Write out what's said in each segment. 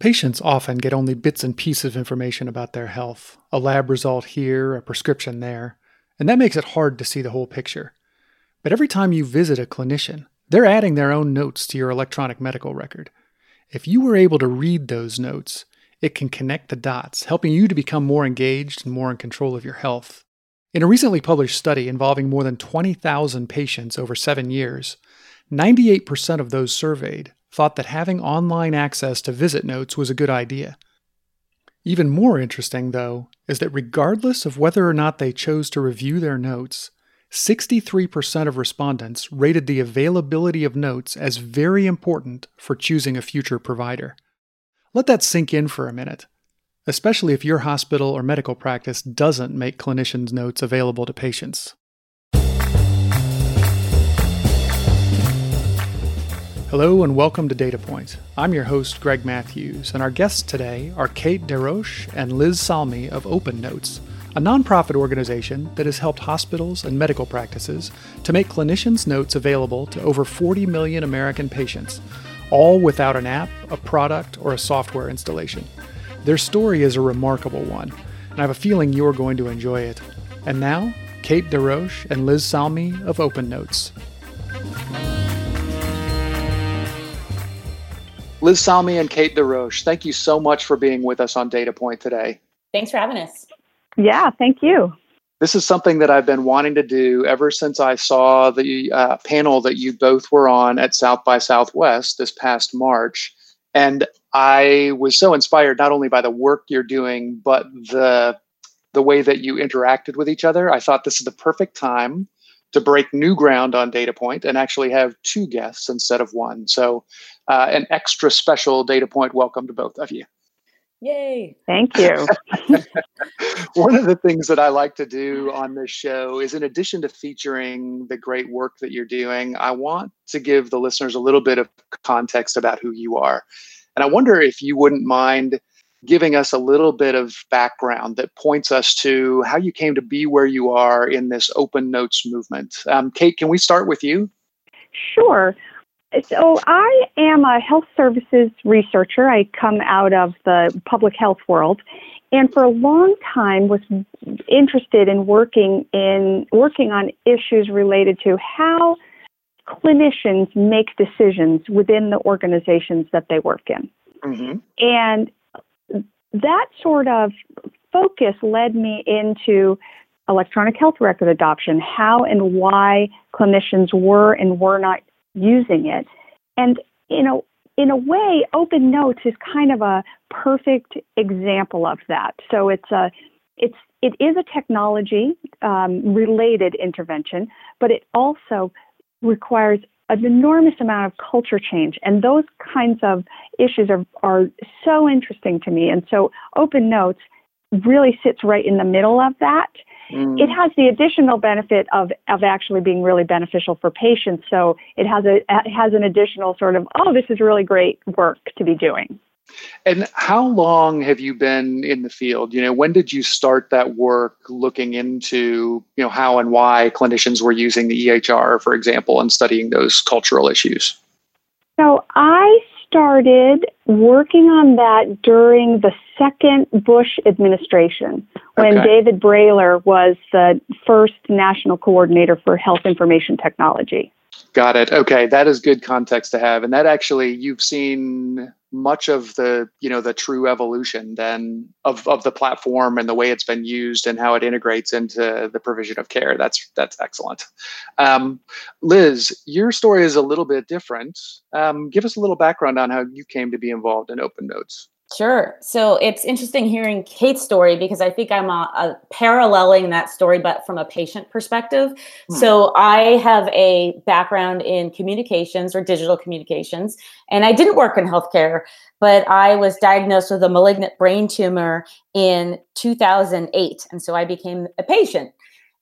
Patients often get only bits and pieces of information about their health a lab result here, a prescription there, and that makes it hard to see the whole picture. But every time you visit a clinician, they're adding their own notes to your electronic medical record. If you were able to read those notes, it can connect the dots, helping you to become more engaged and more in control of your health. In a recently published study involving more than 20,000 patients over seven years, 98% of those surveyed thought that having online access to visit notes was a good idea. Even more interesting, though, is that regardless of whether or not they chose to review their notes, 63% of respondents rated the availability of notes as very important for choosing a future provider. Let that sink in for a minute, especially if your hospital or medical practice doesn't make clinicians' notes available to patients. Hello and welcome to Data Point. I'm your host, Greg Matthews, and our guests today are Kate DesRoches and Liz Salmi of Open Notes, a nonprofit organization that has helped hospitals and medical practices to make clinicians' notes available to over 40 million American patients, all without an app, a product, or a software installation. Their story is a remarkable one, and I have a feeling you're going to enjoy it. And now, Kate DesRoches and Liz Salmi of Open Notes. Liz Salmi and Kate DesRoches, thank you so much for being with us on Data Point today. Thanks for having us. Yeah, thank you. This is something that I've been wanting to do ever since I saw the uh, panel that you both were on at South by Southwest this past March. And I was so inspired not only by the work you're doing, but the the way that you interacted with each other. I thought this is the perfect time to break new ground on Data Point and actually have two guests instead of one. So uh, an extra special data point welcome to both of you. Yay. Thank you. One of the things that I like to do on this show is, in addition to featuring the great work that you're doing, I want to give the listeners a little bit of context about who you are. And I wonder if you wouldn't mind giving us a little bit of background that points us to how you came to be where you are in this open notes movement. Um, Kate, can we start with you? Sure. So, I am a health services researcher. I come out of the public health world, and for a long time was interested in working in working on issues related to how clinicians make decisions within the organizations that they work in. Mm-hmm. And that sort of focus led me into electronic health record adoption, how and why clinicians were and were not using it. And you know, in a way, Open Notes is kind of a perfect example of that. So it's a it's it is a technology um, related intervention, but it also requires an enormous amount of culture change. And those kinds of issues are, are so interesting to me. And so Open Notes really sits right in the middle of that. Mm. It has the additional benefit of, of actually being really beneficial for patients. So it has a it has an additional sort of oh this is really great work to be doing. And how long have you been in the field? You know, when did you start that work looking into, you know, how and why clinicians were using the EHR, for example, and studying those cultural issues? So I started working on that during the second Bush administration when okay. David Brailer was the first national coordinator for health information technology. Got it. Okay, that is good context to have. And that actually you've seen much of the you know the true evolution then of, of the platform and the way it's been used and how it integrates into the provision of care. That's that's excellent. Um, liz your story is a little bit different. Um, give us a little background on how you came to be involved in open notes Sure. So it's interesting hearing Kate's story because I think I'm a, a paralleling that story, but from a patient perspective. Hmm. So I have a background in communications or digital communications, and I didn't work in healthcare, but I was diagnosed with a malignant brain tumor in 2008. And so I became a patient.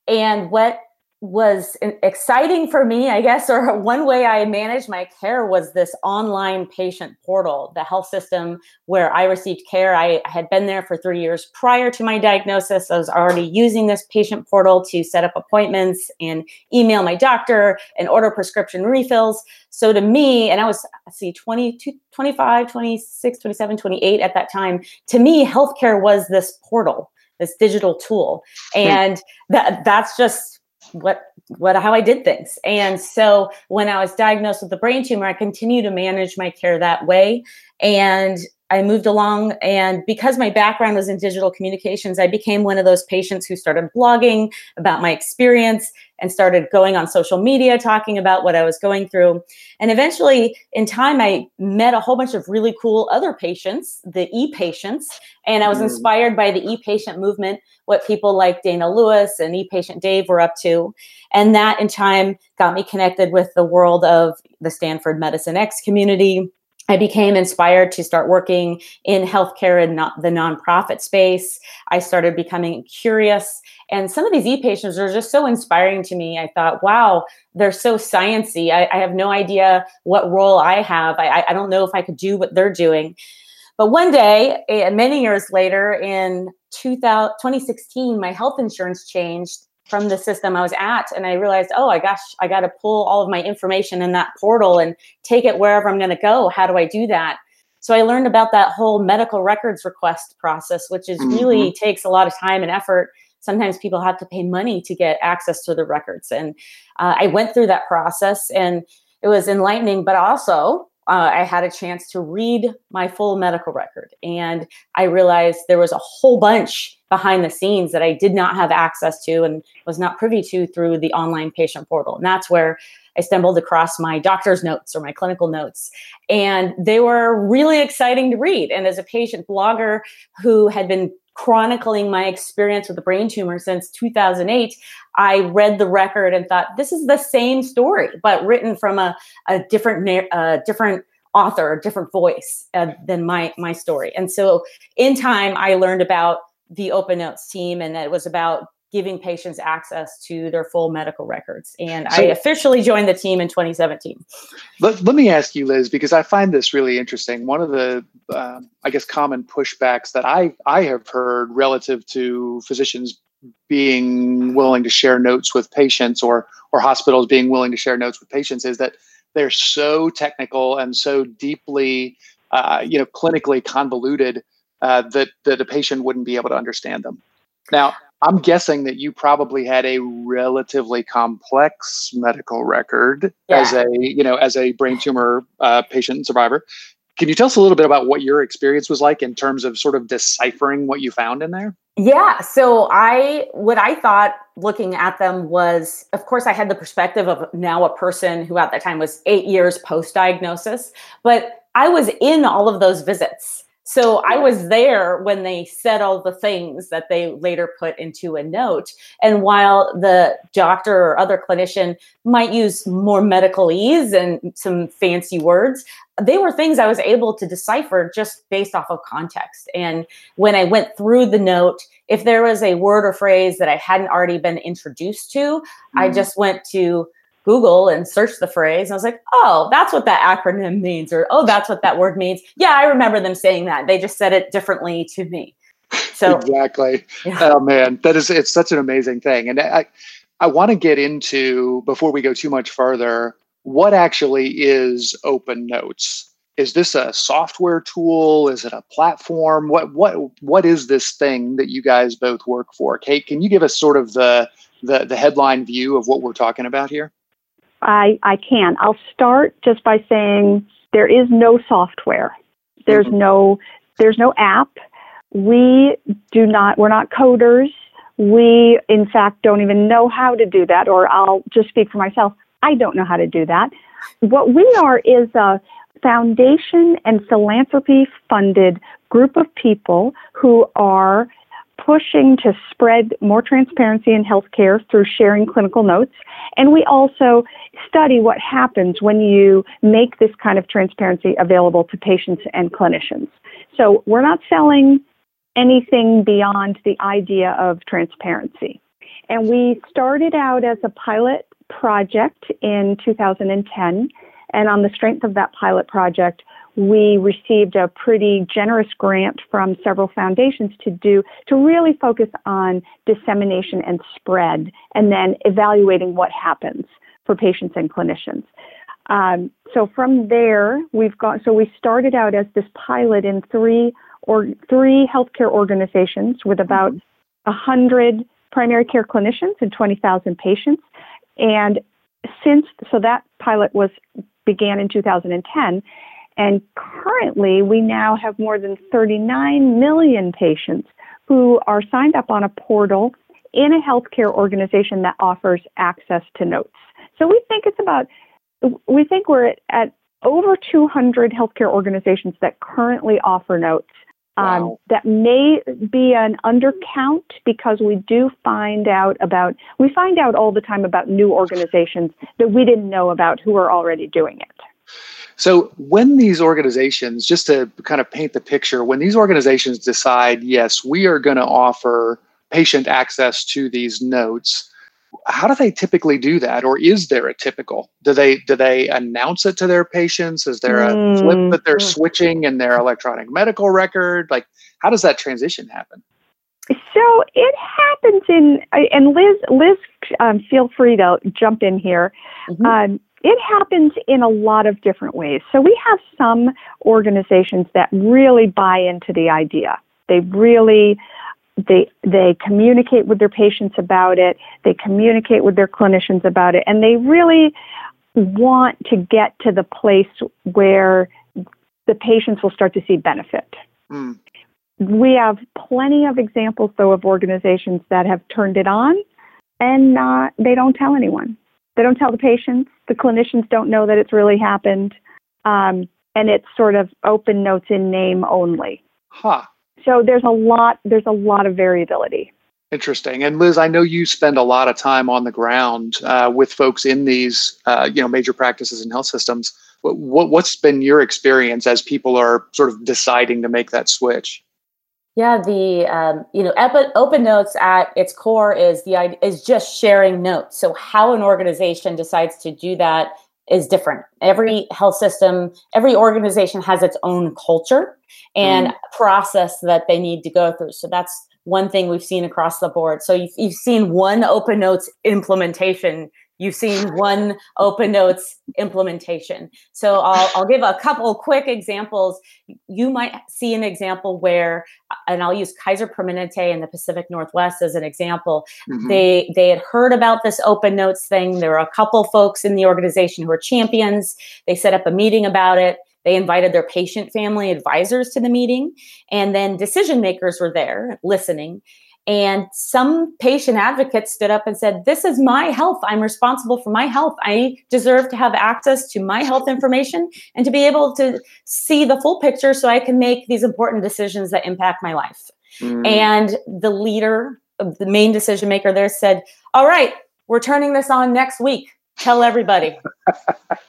And what was exciting for me, I guess, or one way I managed my care was this online patient portal, the health system where I received care. I had been there for three years prior to my diagnosis. I was already using this patient portal to set up appointments and email my doctor and order prescription refills. So to me, and I was, see, 22, 25, 26, 27, 28 at that time, to me, healthcare was this portal this digital tool and that that's just what what how I did things. And so when I was diagnosed with the brain tumor, I continued to manage my care that way. And I moved along, and because my background was in digital communications, I became one of those patients who started blogging about my experience and started going on social media talking about what I was going through. And eventually, in time, I met a whole bunch of really cool other patients, the e patients, and I was mm. inspired by the e patient movement, what people like Dana Lewis and e patient Dave were up to. And that in time got me connected with the world of the Stanford Medicine X community I became inspired to start working in healthcare and not the nonprofit space. I started becoming curious. And some of these e-patients are just so inspiring to me. I thought, wow, they're so sciency. I, I have no idea what role I have. I, I don't know if I could do what they're doing. But one day, eh, many years later, in 2000, 2016, my health insurance changed from the system I was at. And I realized, oh, I gosh, I got to pull all of my information in that portal and take it wherever I'm going to go. How do I do that? So I learned about that whole medical records request process, which is mm-hmm. really takes a lot of time and effort. Sometimes people have to pay money to get access to the records. And uh, I went through that process and it was enlightening, but also uh, I had a chance to read my full medical record. And I realized there was a whole bunch behind the scenes that I did not have access to and was not privy to through the online patient portal. And that's where I stumbled across my doctor's notes or my clinical notes. And they were really exciting to read. And as a patient blogger who had been chronicling my experience with a brain tumor since 2008, I read the record and thought, this is the same story, but written from a, a different, uh, different author, a different voice uh, than my, my story. And so in time, I learned about the Open Notes team and it was about giving patients access to their full medical records. And so, I officially joined the team in 2017. Let, let me ask you, Liz, because I find this really interesting. One of the, uh, I guess, common pushbacks that I, I have heard relative to physicians being willing to share notes with patients or, or hospitals being willing to share notes with patients is that they're so technical and so deeply, uh, you know, clinically convoluted uh, that, that a patient wouldn't be able to understand them. Now, I'm guessing that you probably had a relatively complex medical record yeah. as a, you know, as a brain tumor uh, patient survivor. Can you tell us a little bit about what your experience was like in terms of sort of deciphering what you found in there? Yeah. So I, what I thought looking at them was, of course, I had the perspective of now a person who at that time was eight years post diagnosis, but I was in all of those visits. So I was there when they said all the things that they later put into a note. And while the doctor or other clinician might use more medicalese and some fancy words, they were things I was able to decipher just based off of context. And when I went through the note, if there was a word or phrase that I hadn't already been introduced to, mm-hmm. I just went to Google and searched the phrase. And I was like, oh, that's what that acronym means, or oh, that's what that word means. Yeah, I remember them saying that. They just said it differently to me. So exactly. Yeah. Oh man, that is it's such an amazing thing. And I I want to get into before we go too much further, what actually is Open Notes? Is this a software tool? Is it a platform? What what what is this thing that you guys both work for? Kate, can you give us sort of the the, the headline view of what we're talking about here? I, I can. I'll start just by saying there is no software. There's mm-hmm. no there's no app. We do not we're not coders. We in fact don't even know how to do that or I'll just speak for myself. I don't know how to do that. What we are is a foundation and philanthropy funded group of people who are pushing to spread more transparency in healthcare through sharing clinical notes. And we also study what happens when you make this kind of transparency available to patients and clinicians. So we're not selling anything beyond the idea of transparency. And we started out as a pilot project in 2010. And on the strength of that pilot project, we received a pretty generous grant from several foundations to do to really focus on dissemination and spread and then evaluating what happens for patients and clinicians. Um, so from there, we've got so we started out as this pilot in three or three healthcare organizations with about a hundred primary care clinicians and 20,000 patients. And since so that pilot was began in 2010, and currently we now have more than 39 million patients who are signed up on a portal in a healthcare organization that offers access to notes. So we think it's about we think we're at, at over 200 healthcare organizations that currently offer notes. Um, wow. That may be an undercount because we do find out about, we find out all the time about new organizations that we didn't know about who are already doing it. So, when these organizations, just to kind of paint the picture, when these organizations decide, yes, we are going to offer patient access to these notes, how do they typically do that? Or is there a typical do they do they announce it to their patients? Is there a mm. flip that they're switching in their electronic medical record? Like how does that transition happen? So it happens in and liz liz um, feel free to jump in here. Mm-hmm. um, it happens in a lot of different ways. So we have some organizations that really buy into the idea. They really they they communicate with their patients about it. They communicate with their clinicians about it. And they really want to get to the place where the patients will start to see benefit. Mm. we have plenty of examples though of organizations that have turned it on and not, they don't tell anyone they don't tell the patients the clinicians don't know that it's really happened um, and it's sort of open notes in name only huh so there's a lot there's a lot of variability. Interesting. And Liz, I know you spend a lot of time on the ground uh, with folks in these, uh, you know, major practices and health systems. What, what's been your experience as people are sort of deciding to make that switch? Yeah, the um, you know Open Notes at its core is the is just sharing notes. So how an organization decides to do that is different. Every health system, every organization has its own culture and mm. process that they need to go through. So that's one thing we've seen across the board. So you've, you've seen one Open Notes implementation you've seen one open notes implementation. So I'll, I'll give a couple quick examples. You might see an example where and i'll use kaiser permanente in the pacific northwest as an example. Mm-hmm. they they had heard about this open notes thing. There were a couple folks in the organization who were champions. They set up a meeting about it. They invited their patient family advisors to the meeting and then decision makers were there listening and some patient advocates stood up and said, This is my health. I'm responsible for my health. I deserve to have access to my health information and to be able to see the full picture so I can make these important decisions that impact my life. Mm. And the leader, the main decision maker there said, All right, we're turning this on next week tell everybody.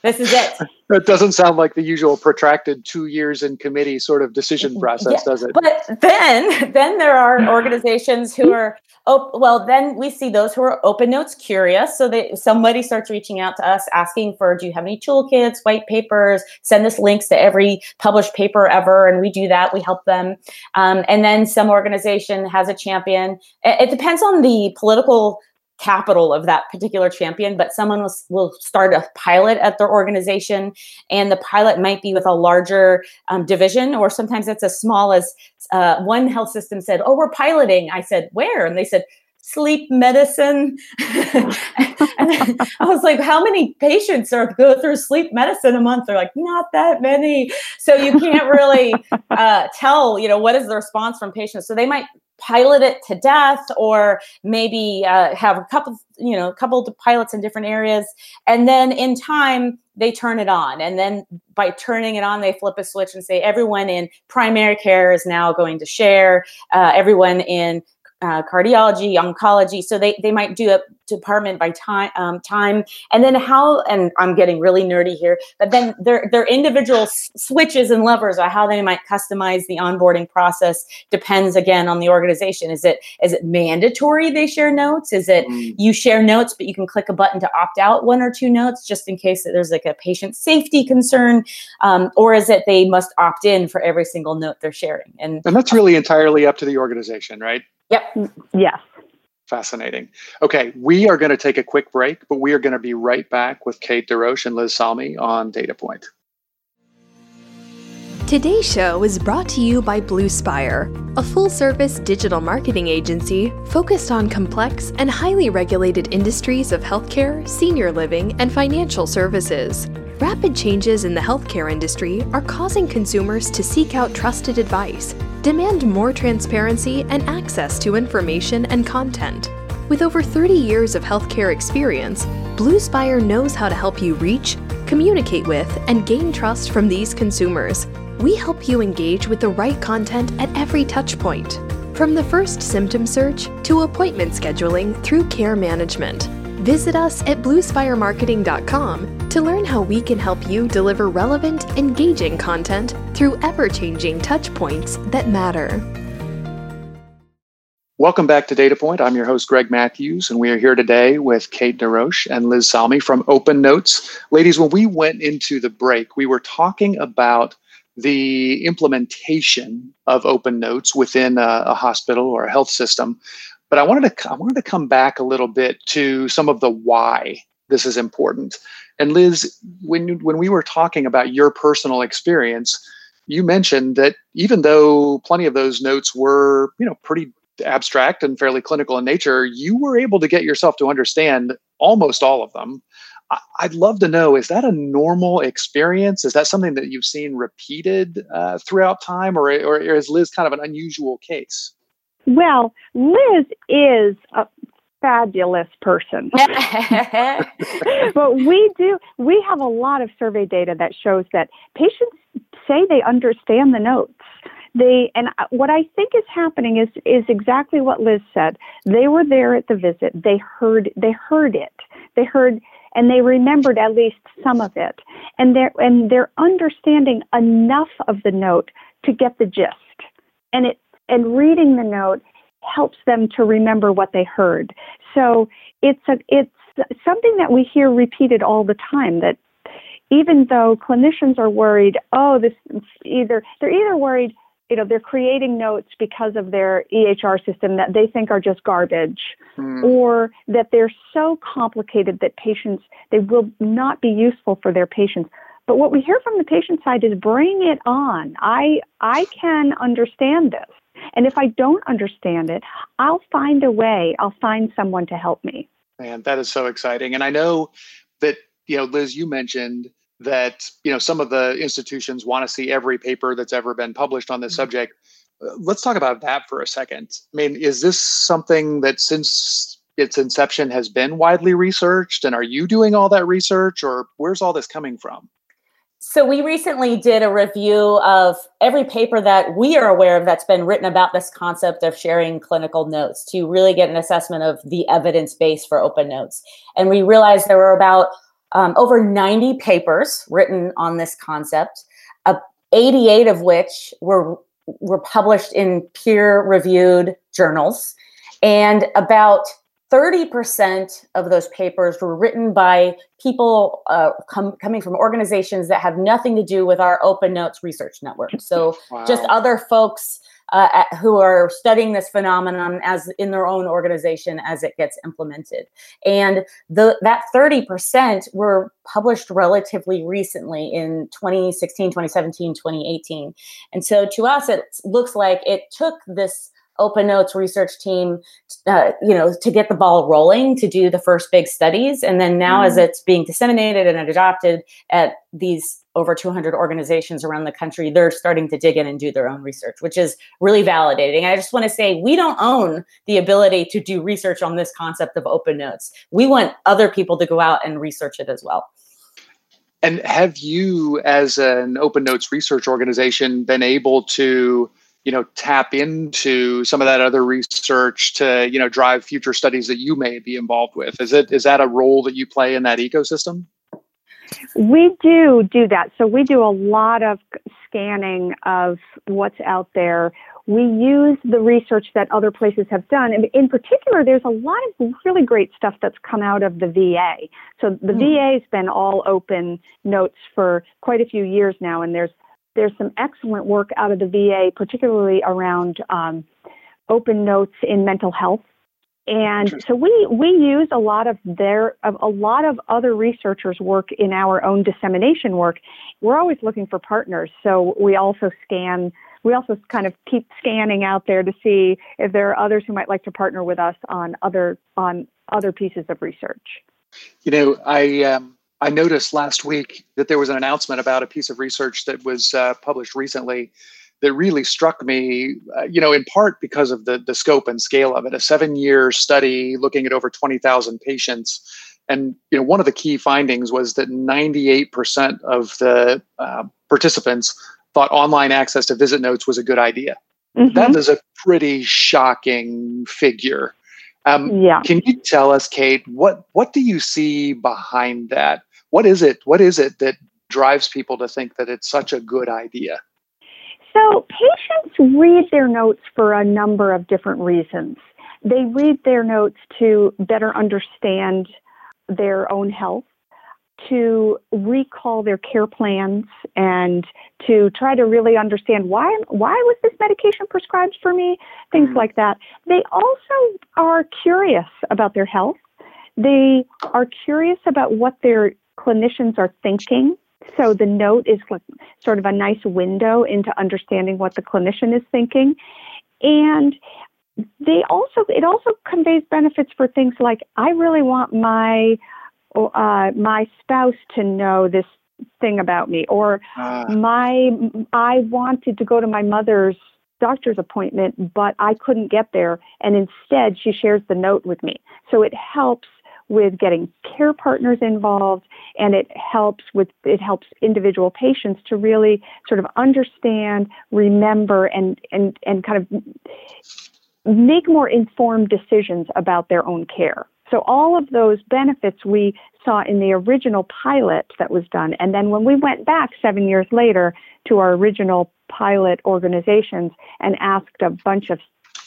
This is it. It doesn't sound like the usual protracted two years in committee sort of decision process yeah, does it? but then then there are organizations who are oh well then we see those who are open notes curious. So that somebody starts reaching out to us asking for do you have any toolkits white papers? Send us links to every published paper ever and we do that. We help them. Um, and then some organization has a champion. It, it depends on the political capital of that particular champion, but someone will, will start a pilot at their organization, and the pilot might be with a larger um, division, or sometimes it's as small as uh, one health system said, "Oh, we're piloting." I said, "Where?" And they said, sleep medicine. and I was like, how many patients are go through sleep medicine a month? They're like, not that many. So you can't really uh, tell, you know, what is the response from patients. So they might pilot it to death or maybe uh, have a couple you know a couple of pilots in different areas. And then in time they turn it on. And then by turning it on they flip a switch and say everyone in primary care is now going to share uh, everyone in uh, cardiology, oncology. So they, they might do a department by time, um, time, and then how. And I'm getting really nerdy here, but then their their individual s- switches and levers are how they might customize the onboarding process depends again on the organization. Is it is it mandatory they share notes? Is it mm. you share notes, but you can click a button to opt out one or two notes just in case that there's like a patient safety concern, um, or is it they must opt in for every single note they're sharing? And and that's really entirely up to the organization, right? Yep. Yes. Fascinating. Okay, we are going to take a quick break, but we are going to be right back with Kate DesRoches and Liz Salmi on DataPoint. Today's show is brought to you by Bluespire, a full service digital marketing agency focused on complex and highly regulated industries of healthcare, senior living, and financial services. Rapid changes in the healthcare industry are causing consumers to seek out trusted advice demand more transparency and access to information and content. With over 30 years of healthcare experience, Bluespire knows how to help you reach, communicate with, and gain trust from these consumers. We help you engage with the right content at every touchpoint, from the first symptom search to appointment scheduling through care management. Visit us at bluespiremarketing.com to learn how we can help you deliver relevant, engaging content through ever changing touchpoints that matter. Welcome back to DataPoint. I'm your host, Greg Matthews, and we are here today with Kate DesRoches and Liz Salmi from Open Notes. Ladies, when we went into the break, we were talking about the implementation of Open Notes within a, a hospital or a health system. But I wanted to I wanted to come back a little bit to some of the why this is important. And Liz, when when we were talking about your personal experience, you mentioned that even though plenty of those notes were, you know, pretty abstract and fairly clinical in nature, you were able to get yourself to understand almost all of them. I'd love to know is that a normal experience? Is that something that you've seen repeated uh, throughout time, or, or is Liz kind of an unusual case? Well, Liz is a fabulous person. but we do, we have a lot of survey data that shows that patients say they understand the notes. They, and what I think is happening is is exactly what Liz said. They were there at the visit. They heard they heard it. They heard and they remembered at least some of it. And they're and they're understanding enough of the note to get the gist. And it and reading the note helps them to remember what they heard. So it's a it's something that we hear repeated all the time that even though clinicians are worried, oh, this either they're either worried, you know, they're creating notes because of their EHR system that they think are just garbage, mm. or that they're so complicated that patients they will not be useful for their patients. But what we hear from the patient side is bring it on. I I can understand this. And if I don't understand it, I'll find a way. I'll find someone to help me. Man, that is so exciting. And I know that, you know, Liz, you mentioned that, you know, some of the institutions want to see every paper that's ever been published on this mm-hmm. subject. Uh, let's talk about that for a second. I mean, is this something that since its inception has been widely researched? And are you doing all that research or where's all this coming from? So we recently did a review of every paper that we are aware of that's been written about this concept of sharing clinical notes to really get an assessment of the evidence base for open notes. And we realized there were about um, over 90 papers written on this concept, uh, 88 of which were were published in peer-reviewed journals, and about 30% of those papers were written by people uh, com- coming from organizations that have nothing to do with our open notes research network so wow. just other folks uh, who are studying this phenomenon as in their own organization as it gets implemented. And the, that 30% were published relatively recently in 2016 2017 2018 and so to us it looks like it took this open notes research team uh, you know to get the ball rolling to do the first big studies. And then now mm. as it's being disseminated and adopted at these over 200 organizations around the country they're starting to dig in and do their own research which is really validating. I just want to say we don't own the ability to do research on this concept of open notes. We want other people to go out and research it as well. And have you as an open notes research organization been able to you know tap into some of that other research to you know drive future studies that you may be involved with? Is it is that a role that you play in that ecosystem we do do that so we do a lot of scanning of what's out there we use the research that other places have done. And in particular, there's a lot of really great stuff that's come out of the VA. So the mm. VA has been all open notes for quite a few years now, and there's there's some excellent work out of the VA, particularly around um, open notes in mental health. And so we, we use a lot of their a lot of other researchers' work in our own dissemination work. We're always looking for partners, so we also scan we also kind of keep scanning out there to see if there are others who might like to partner with us on other on other pieces of research. You know, I um, I noticed last week that there was an announcement about a piece of research that was uh, published recently that really struck me, uh, you know, in part because of the, the scope and scale of it. A seven year study looking at over 20,000 patients. And, you know, one of the key findings was that 98% of the uh, participants thought online access to visit notes was a good idea. Mm-hmm. That is a pretty shocking figure. Um, yeah. Can you tell us, Kate, what what do you see behind that? What is it? What is it that drives people to think that it's such a good idea? So patients read their notes for a number of different reasons. They read their notes to better understand their own health to recall their care plans and to try to really understand why why was this medication prescribed for me things mm-hmm. like that they also are curious about their health they are curious about what their clinicians are thinking so the note is sort of a nice window into understanding what the clinician is thinking and they also it also conveys benefits for things like i really want my uh, my spouse to know this thing about me, or uh. my I wanted to go to my mother's doctor's appointment, but I couldn't get there, and instead she shares the note with me. So it helps with getting care partners involved and it helps with it helps individual patients to really sort of understand remember and and and kind of make more informed decisions about their own care so all of those benefits we saw in the original pilot that was done. And then when we went back seven years later to our original pilot organizations and asked a bunch of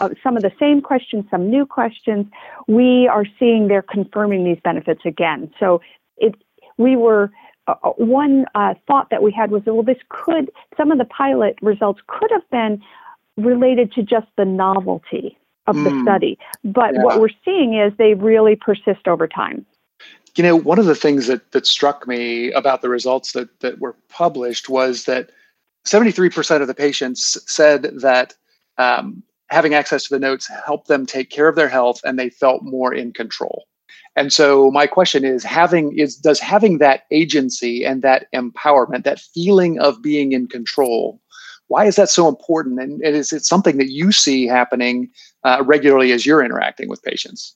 uh, some of the same questions, some new questions, we are seeing they're confirming these benefits again. So it, we were uh, uh one uh, thought that we had was, well, this could some of the pilot results could have been related to just the novelty of mm. the study. But yeah. what we're seeing is they really persist over time. You know, one of the things that, that struck me about the results that, that were published was that 73% of the patients said that um, having access to the notes helped them take care of their health and they felt more in control. And so my question is having is does having that agency and that empowerment, that feeling of being in control, why is that so important? And, and is it something that you see happening uh, regularly as you're interacting with patients?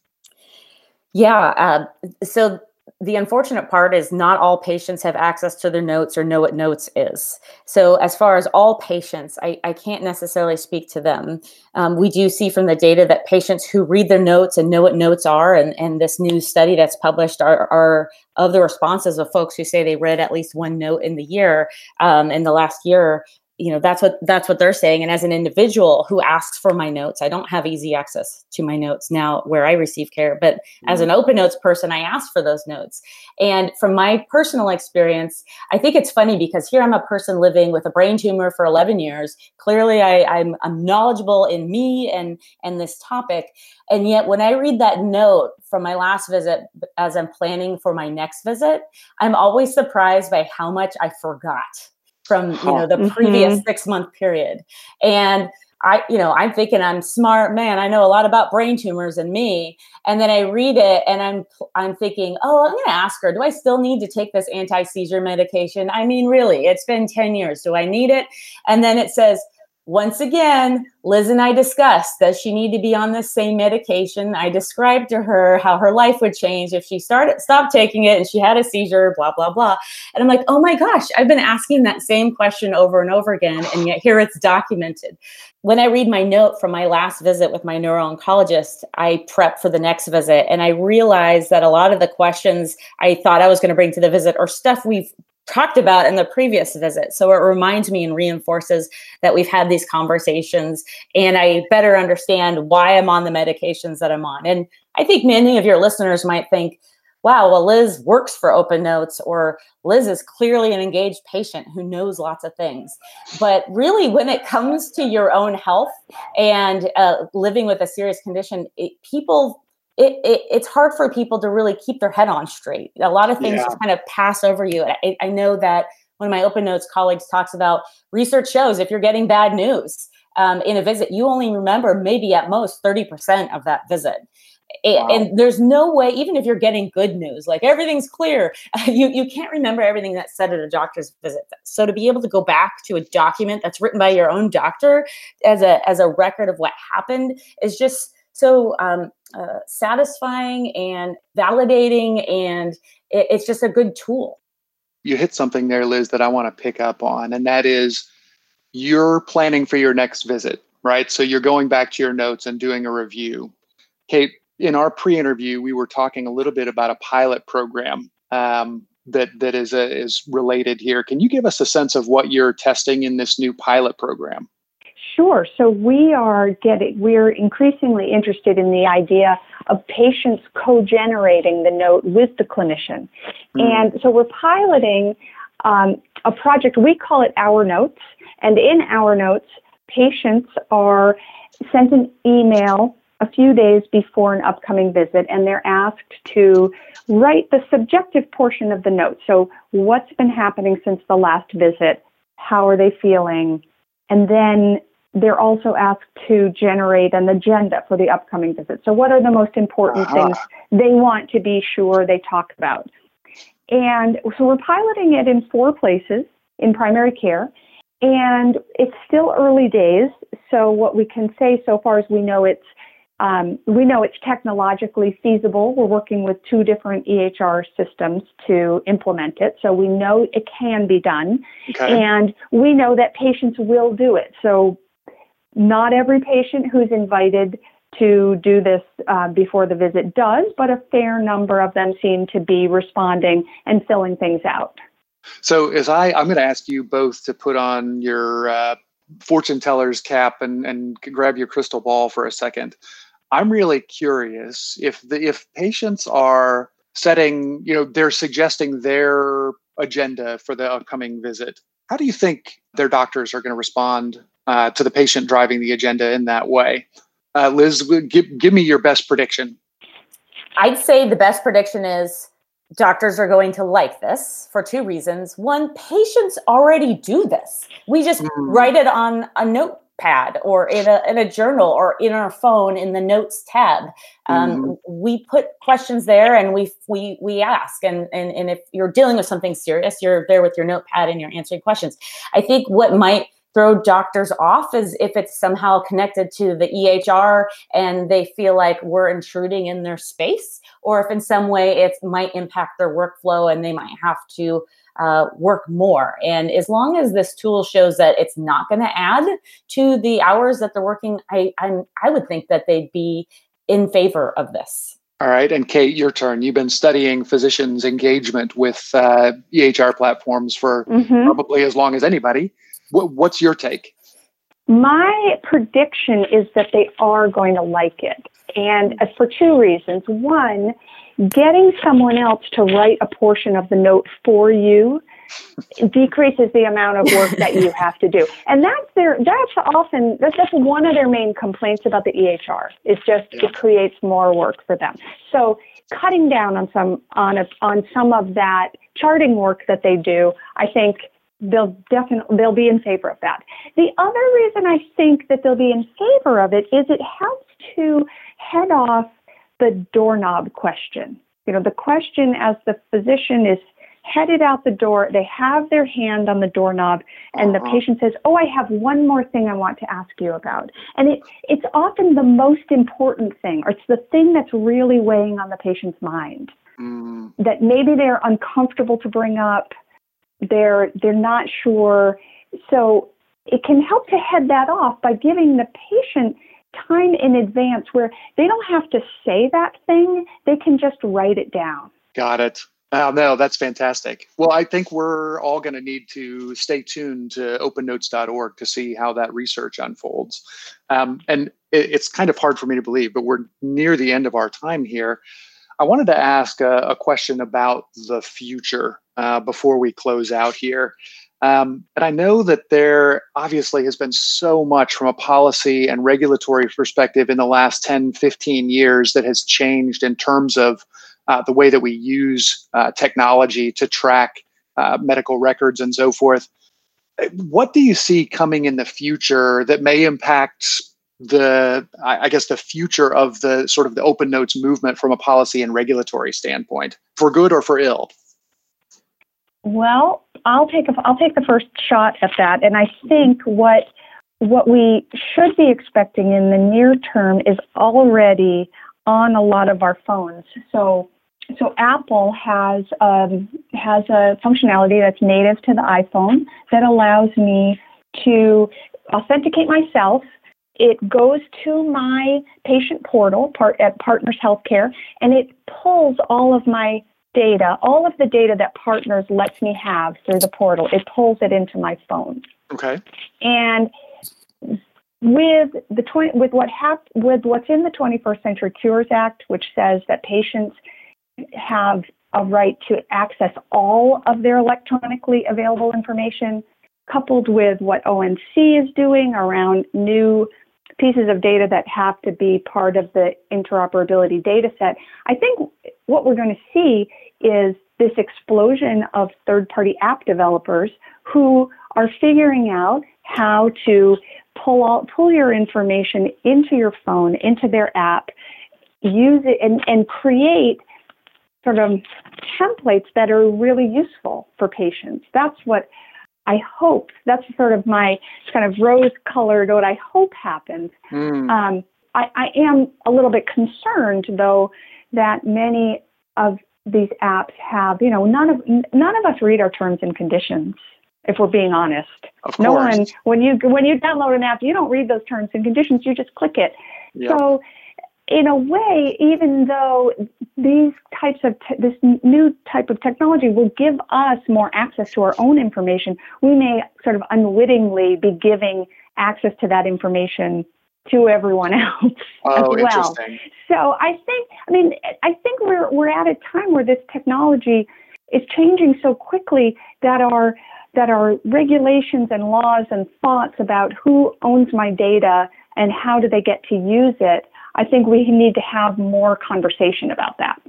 Yeah. Uh, so the unfortunate part is not all patients have access to their notes or know what notes is. So, as far as all patients, I, I can't necessarily speak to them. Um, we do see from the data that patients who read their notes and know what notes are, and, and this new study that's published are, are of the responses of folks who say they read at least one note in the year um, in the last year you know that's what that's what they're saying. And as an individual who asks for my notes i don't have easy access to my notes now where i receive care but mm-hmm. as an open notes person i ask for those notes. And from my personal experience i think it's funny because here i'm a person living with a brain tumor for 11 years. Clearly I, I'm, I'm knowledgeable in me and and this topic. And yet when i read that note from my last visit as i'm planning for my next visit i'm always surprised by how much i forgot from you know the previous mm-hmm. six month period and I, you know, I'm thinking I'm smart, man. I know a lot about brain tumors and me. And then I read it and I'm, I'm thinking, oh, I'm going to ask her, do I still need to take this anti seizure medication? I mean, really, it's been 10 years. Do I need it? And then it says, once again, Liz and I discussed does she need to be on the same medication? I described to her how her life would change if she started stopped taking it and she had a seizure, blah blah blah. And I'm like, "Oh my gosh, I've been asking that same question over and over again and yet here it's documented." When I read my note from my last visit with my neuro-oncologist, I prep for the next visit and I realized that a lot of the questions I thought I was going to bring to the visit are stuff we've talked about in the previous visit. So it reminds me and reinforces that we've had these conversations and I better understand why I'm on the medications that I'm on. And I think many of your listeners might think, wow, well, Liz works for Open Notes, or Liz is clearly an engaged patient who knows lots of things. But really, when it comes to your own health and uh, living with a serious condition, it, people it, it, it's hard for people to really keep their head on straight. A lot of things yeah. just kind of pass over you. I, I, know that one of my open notes colleagues talks about research shows if you're getting bad news um, in a visit, you only remember maybe at most 30% of that visit. Wow. And there's no way, even if you're getting good news, like everything's clear, you, you can't remember everything that's said at a doctor's visit. So to be able to go back to a document that's written by your own doctor as a as a record of what happened is just so um, uh, satisfying and validating, and it, it's just a good tool. You hit something there, Liz, that I want to pick up on, and that is you're planning for your next visit, right? So you're going back to your notes and doing a review. Kate, in our pre-interview, we were talking a little bit about a pilot program um, that that is a, is related here. Can you give us a sense of what you're testing in this new pilot program? Sure. So we are getting, we're increasingly interested in the idea of patients co-generating the note with the clinician. Mm. And so we're piloting um, a project, we call it Our Notes. And in Our Notes, patients are sent an email a few days before an upcoming visit and they're asked to write the subjective portion of the note. So what's been happening since the last visit? How are they feeling? And then they're also asked to generate an agenda for the upcoming visit. So, what are the most important uh-huh. things they want to be sure they talk about? And so, we're piloting it in four places in primary care, and it's still early days. So, what we can say so far is we know it's um, we know it's technologically feasible. We're working with two different EHR systems to implement it. So we know it can be done. Okay. And we know that patients will do it. So not every patient who's invited to do this uh, before the visit does, but a fair number of them seem to be responding and filling things out. So, as I, I'm going to ask you both to put on your uh, fortune teller's cap and, and grab your crystal ball for a second. I'm really curious if the if patients are setting, you know, they're suggesting their agenda for the upcoming visit. How do you think their doctors are going to respond uh, to the patient driving the agenda in that way. Uh, Liz, give, give me your best prediction. I'd say the best prediction is doctors are going to like this for two reasons. One, patients already do this. We just mm. write it on a notepad or in a, in a journal or in our phone in the notes tab. Um, mm. We put questions there and we we we ask. And, and and if you're dealing with something serious, you're there with your notepad and you're answering questions. I think what might throw doctors off as if it's somehow connected to the EHR and they feel like we're intruding in their space, or if in some way it might impact their workflow and they might have to uh, work more. And as long as this tool shows that it's not going to add to the hours that they're working, I I'm, I would think that they'd be in favor of this. All right, and Kate, your turn. You've been studying physicians' engagement with uh, EHR platforms for mm-hmm. probably as long as anybody. What, what's your take? My prediction is that they are going to like it. And uh, for two reasons. One, getting someone else to write a portion of the note for you decreases the amount of work that you have to do. And that's their that's often that's just one of their main complaints about the EHR. It's just yeah. it creates more work for them. So cutting down on some on a, on some of that charting work that they do, I think they'll definitely they'll be in favor of that. The other reason I think that they'll be in favor of it is it helps to head off the doorknob question. You know, the question as the physician is headed out the door. They have their hand on the doorknob, and uh-huh. the patient says, "Oh, I have one more thing I want to ask you about." And it, it's often the most important thing, or it's the thing that's really weighing on the patient's mind. Mm. That maybe they're uncomfortable to bring up. They're they're not sure. So it can help to head that off by giving the patient time in advance where they don't have to say that thing, they can just write it down. Got it. Oh, no, that's fantastic. Well, I think we're all going to need to stay tuned to opennotes.org to see how that research unfolds. Um, and it, it's kind of hard for me to believe, but we're near the end of our time here. I wanted to ask a, a question about the future uh, before we close out here. Um, and I know that there obviously has been so much from a policy and regulatory perspective in the last 10, 15 years that has changed in terms of uh, the way that we use uh, technology to track uh, medical records and so forth. What do you see coming in the future that may impact the, I guess, the future of the sort of the open notes movement from a policy and regulatory standpoint, for good or for ill? Well, I'll take a, I'll take the first shot at that, and I think what what we should be expecting in the near term is already on a lot of our phones. So so Apple has um, has a functionality that's native to the iPhone that allows me to authenticate myself. It goes to my patient portal part at Partners Healthcare, and it pulls all of my data, all of the data that Partners lets me have through the portal. It pulls it into my phone. Okay. And with the 20, with what hap- with what's in the 21st Century Cures Act, which says that patients have a right to access all of their electronically available information, coupled with what ONC is doing around new pieces of data that have to be part of the interoperability data set, I think what we're going to see is this explosion of third party app developers who are figuring out how to pull pull your information into your phone, into their app, use it and, and create sort of templates that are really useful for patients. That's what I hope. That's sort of my kind of rose colored what I hope happens. Mm. Um, I, I am a little bit concerned though that many of these apps have, you know, none of none of us read our terms and conditions if we're being honest. Of no one when you when you download an app, you don't read those terms and conditions, you just click it. Yep. So in a way, even though these types of te- this new type of technology will give us more access to our own information, we may sort of unwittingly be giving access to that information to everyone else oh, as well. So I think, I mean, I think we're we're at a time where this technology is changing so quickly that our that our regulations and laws and thoughts about who owns my data and how do they get to use it I think we need to have more conversation about that.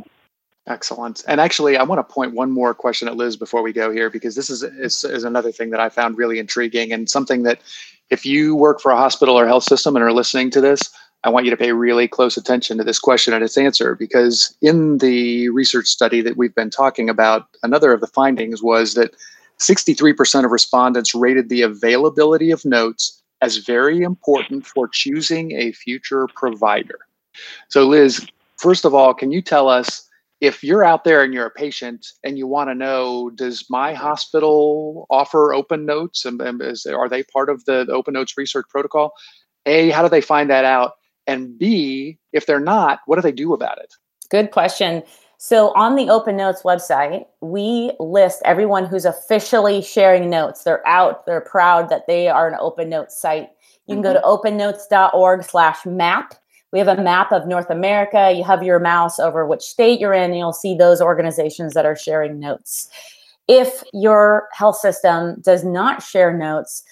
Excellent. And actually, I want to point one more question at Liz before we go here, because this is, is, is another thing that I found really intriguing and something that if you work for a hospital or health system and are listening to this, I want you to pay really close attention to this question and its answer because in the research study that we've been talking about, another of the findings was that 63% of respondents rated the availability of notes as very important for choosing a future provider. So, Liz, first of all, can you tell us if you're out there and you're a patient and you want to know, does my hospital offer open notes and, and is, are they part of the, the open notes research protocol? A, how do they find that out? And B, if they're not, what do they do about it? Good question. So on the Open Notes website, we list everyone who's officially sharing notes. They're out, they're proud that they are an Open Notes site. You can mm-hmm. go to opennotes.org slash map. We have a map of North America. You have your mouse over which state you're in, and you'll see those organizations that are sharing notes. If your health system does not share notes,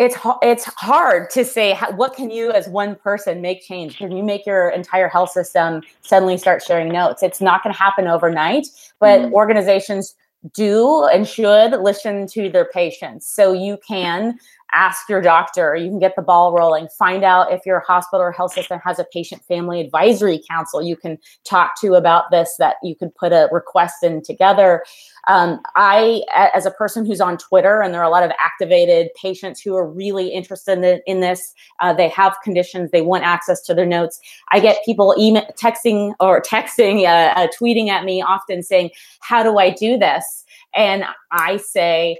it's it's hard to say how, what can you as one person make change? Can you make your entire health system suddenly start sharing notes? It's not going to happen overnight but mm. organizations do and should listen to their patients. So you can ask your doctor. You can get the ball rolling. Find out if your hospital or health system has a patient family advisory council you can talk to about this that you could put a request in together. Um, I, as a person who's on Twitter, and there are a lot of activated patients who are really interested in, in this, uh, they have conditions, they want access to their notes. I get people email, texting or texting, uh, uh, tweeting at me often saying, How do I do this? And I say,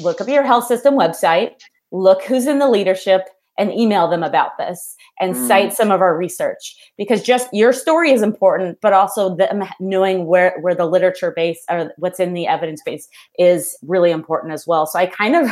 look up your health system website, look who's in the leadership, and email them about this and mm. cite some of our research because just your story is important but also them knowing where where the literature base or what's in the evidence base is really important as well so i kind of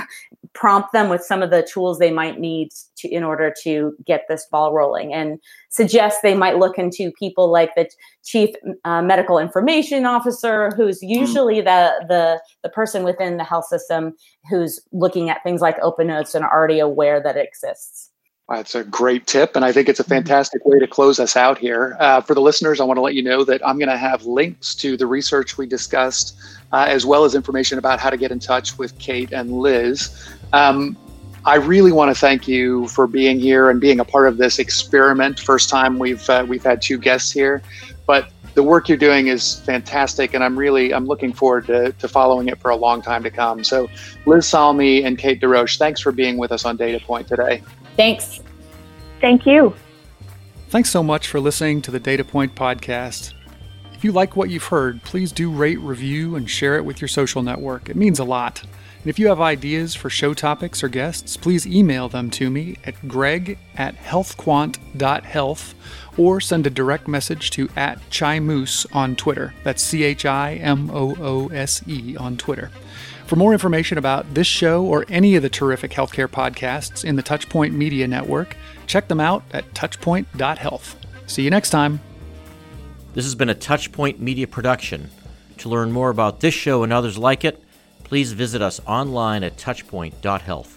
prompt them with some of the tools they might need to in order to get this ball rolling and suggest they might look into people like the chief uh, medical information officer who's hmm. usually the the the person within the health system who's looking at things like open notes and already aware that it exists that's a great tip, and I think it's a mm-hmm. fantastic way to close us out here. Uh, for the listeners, I want to let you know that I'm going to have links to the research we discussed, uh, as well as information about how to get in touch with Kate and Liz. Um, I really want to thank you for being here and being a part of this experiment. First time we've uh, we've had two guests here, but the work you're doing is fantastic, and I'm really I'm looking forward to, to following it for a long time to come. So, Liz Salmi and Kate DesRoches, thanks for being with us on Data Point today. Thanks. Thank you. Thanks so much for listening to the Data Point podcast. If you like what you've heard, please do rate, review, and share it with your social network. It means a lot. And if you have ideas for show topics or guests, please email them to me at greg at healthquant.health or send a direct message to at chimoose on Twitter. That's C H I M O O S E on Twitter. For more information about this show or any of the terrific healthcare podcasts in the Touchpoint Media Network, check them out at touchpoint.health. See you next time. This has been a Touchpoint Media production. To learn more about this show and others like it, please visit us online at touchpoint.health.